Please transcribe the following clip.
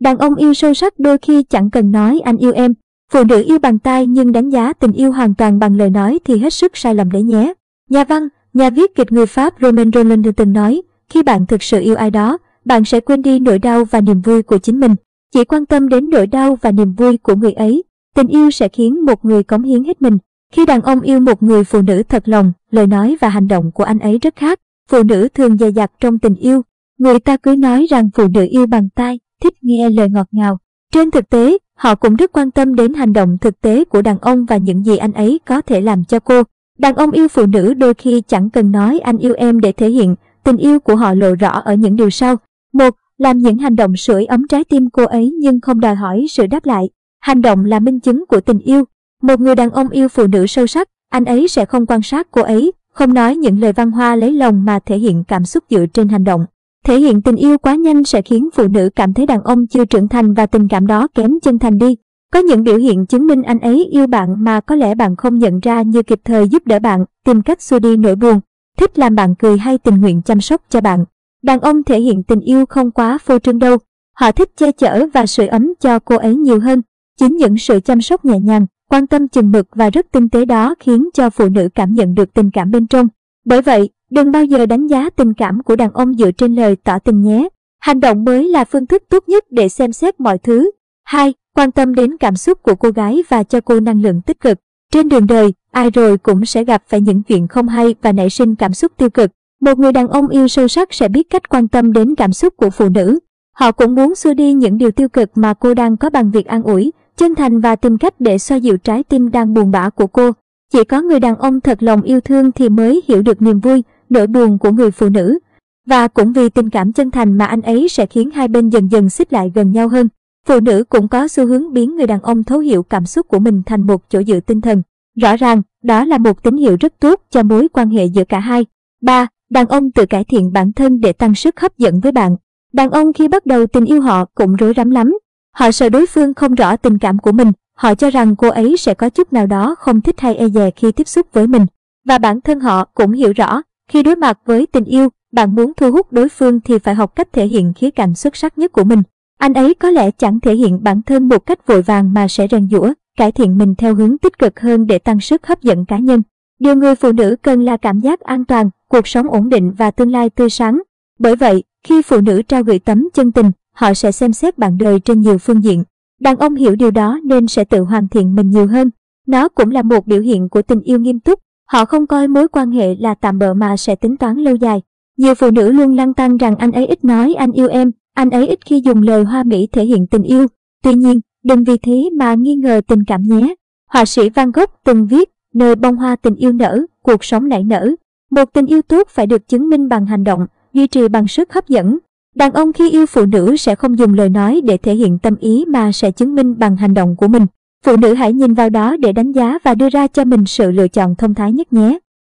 Đàn ông yêu sâu sắc đôi khi chẳng cần nói anh yêu em. Phụ nữ yêu bằng tay nhưng đánh giá tình yêu hoàn toàn bằng lời nói thì hết sức sai lầm đấy nhé. Nhà văn, nhà viết kịch người Pháp Romain Rolland từng nói, khi bạn thực sự yêu ai đó, bạn sẽ quên đi nỗi đau và niềm vui của chính mình. Chỉ quan tâm đến nỗi đau và niềm vui của người ấy. Tình yêu sẽ khiến một người cống hiến hết mình. Khi đàn ông yêu một người phụ nữ thật lòng, lời nói và hành động của anh ấy rất khác. Phụ nữ thường dè dặt trong tình yêu. Người ta cứ nói rằng phụ nữ yêu bằng tay, thích nghe lời ngọt ngào. Trên thực tế, họ cũng rất quan tâm đến hành động thực tế của đàn ông và những gì anh ấy có thể làm cho cô. Đàn ông yêu phụ nữ đôi khi chẳng cần nói anh yêu em để thể hiện, tình yêu của họ lộ rõ ở những điều sau. Một, làm những hành động sưởi ấm trái tim cô ấy nhưng không đòi hỏi sự đáp lại. Hành động là minh chứng của tình yêu. Một người đàn ông yêu phụ nữ sâu sắc, anh ấy sẽ không quan sát cô ấy, không nói những lời văn hoa lấy lòng mà thể hiện cảm xúc dựa trên hành động. Thể hiện tình yêu quá nhanh sẽ khiến phụ nữ cảm thấy đàn ông chưa trưởng thành và tình cảm đó kém chân thành đi. Có những biểu hiện chứng minh anh ấy yêu bạn mà có lẽ bạn không nhận ra như kịp thời giúp đỡ bạn, tìm cách xua đi nỗi buồn, thích làm bạn cười hay tình nguyện chăm sóc cho bạn. Đàn ông thể hiện tình yêu không quá phô trương đâu. Họ thích che chở và sưởi ấm cho cô ấy nhiều hơn. Chính những sự chăm sóc nhẹ nhàng, quan tâm chừng mực và rất tinh tế đó khiến cho phụ nữ cảm nhận được tình cảm bên trong. Bởi vậy, đừng bao giờ đánh giá tình cảm của đàn ông dựa trên lời tỏ tình nhé. Hành động mới là phương thức tốt nhất để xem xét mọi thứ. 2. Quan tâm đến cảm xúc của cô gái và cho cô năng lượng tích cực. Trên đường đời, ai rồi cũng sẽ gặp phải những chuyện không hay và nảy sinh cảm xúc tiêu cực. Một người đàn ông yêu sâu sắc sẽ biết cách quan tâm đến cảm xúc của phụ nữ. Họ cũng muốn xua đi những điều tiêu cực mà cô đang có bằng việc an ủi, chân thành và tìm cách để xoa dịu trái tim đang buồn bã của cô. Chỉ có người đàn ông thật lòng yêu thương thì mới hiểu được niềm vui, nỗi buồn của người phụ nữ. Và cũng vì tình cảm chân thành mà anh ấy sẽ khiến hai bên dần dần xích lại gần nhau hơn. Phụ nữ cũng có xu hướng biến người đàn ông thấu hiểu cảm xúc của mình thành một chỗ dựa tinh thần. Rõ ràng, đó là một tín hiệu rất tốt cho mối quan hệ giữa cả hai. 3. Đàn ông tự cải thiện bản thân để tăng sức hấp dẫn với bạn. Đàn ông khi bắt đầu tình yêu họ cũng rối rắm lắm. Họ sợ đối phương không rõ tình cảm của mình, họ cho rằng cô ấy sẽ có chút nào đó không thích hay e dè khi tiếp xúc với mình. Và bản thân họ cũng hiểu rõ, khi đối mặt với tình yêu, bạn muốn thu hút đối phương thì phải học cách thể hiện khía cạnh xuất sắc nhất của mình. Anh ấy có lẽ chẳng thể hiện bản thân một cách vội vàng mà sẽ rèn giũa, cải thiện mình theo hướng tích cực hơn để tăng sức hấp dẫn cá nhân. Điều người phụ nữ cần là cảm giác an toàn, cuộc sống ổn định và tương lai tươi sáng. Bởi vậy, khi phụ nữ trao gửi tấm chân tình, họ sẽ xem xét bạn đời trên nhiều phương diện. Đàn ông hiểu điều đó nên sẽ tự hoàn thiện mình nhiều hơn. Nó cũng là một biểu hiện của tình yêu nghiêm túc. Họ không coi mối quan hệ là tạm bợ mà sẽ tính toán lâu dài. Nhiều phụ nữ luôn lăng tăng rằng anh ấy ít nói anh yêu em, anh ấy ít khi dùng lời hoa mỹ thể hiện tình yêu. Tuy nhiên, đừng vì thế mà nghi ngờ tình cảm nhé. Họa sĩ Van Gogh từng viết, nơi bông hoa tình yêu nở, cuộc sống nảy nở. Một tình yêu tốt phải được chứng minh bằng hành động, duy trì bằng sức hấp dẫn. Đàn ông khi yêu phụ nữ sẽ không dùng lời nói để thể hiện tâm ý mà sẽ chứng minh bằng hành động của mình. Phụ nữ hãy nhìn vào đó để đánh giá và đưa ra cho mình sự lựa chọn thông thái nhất nhé.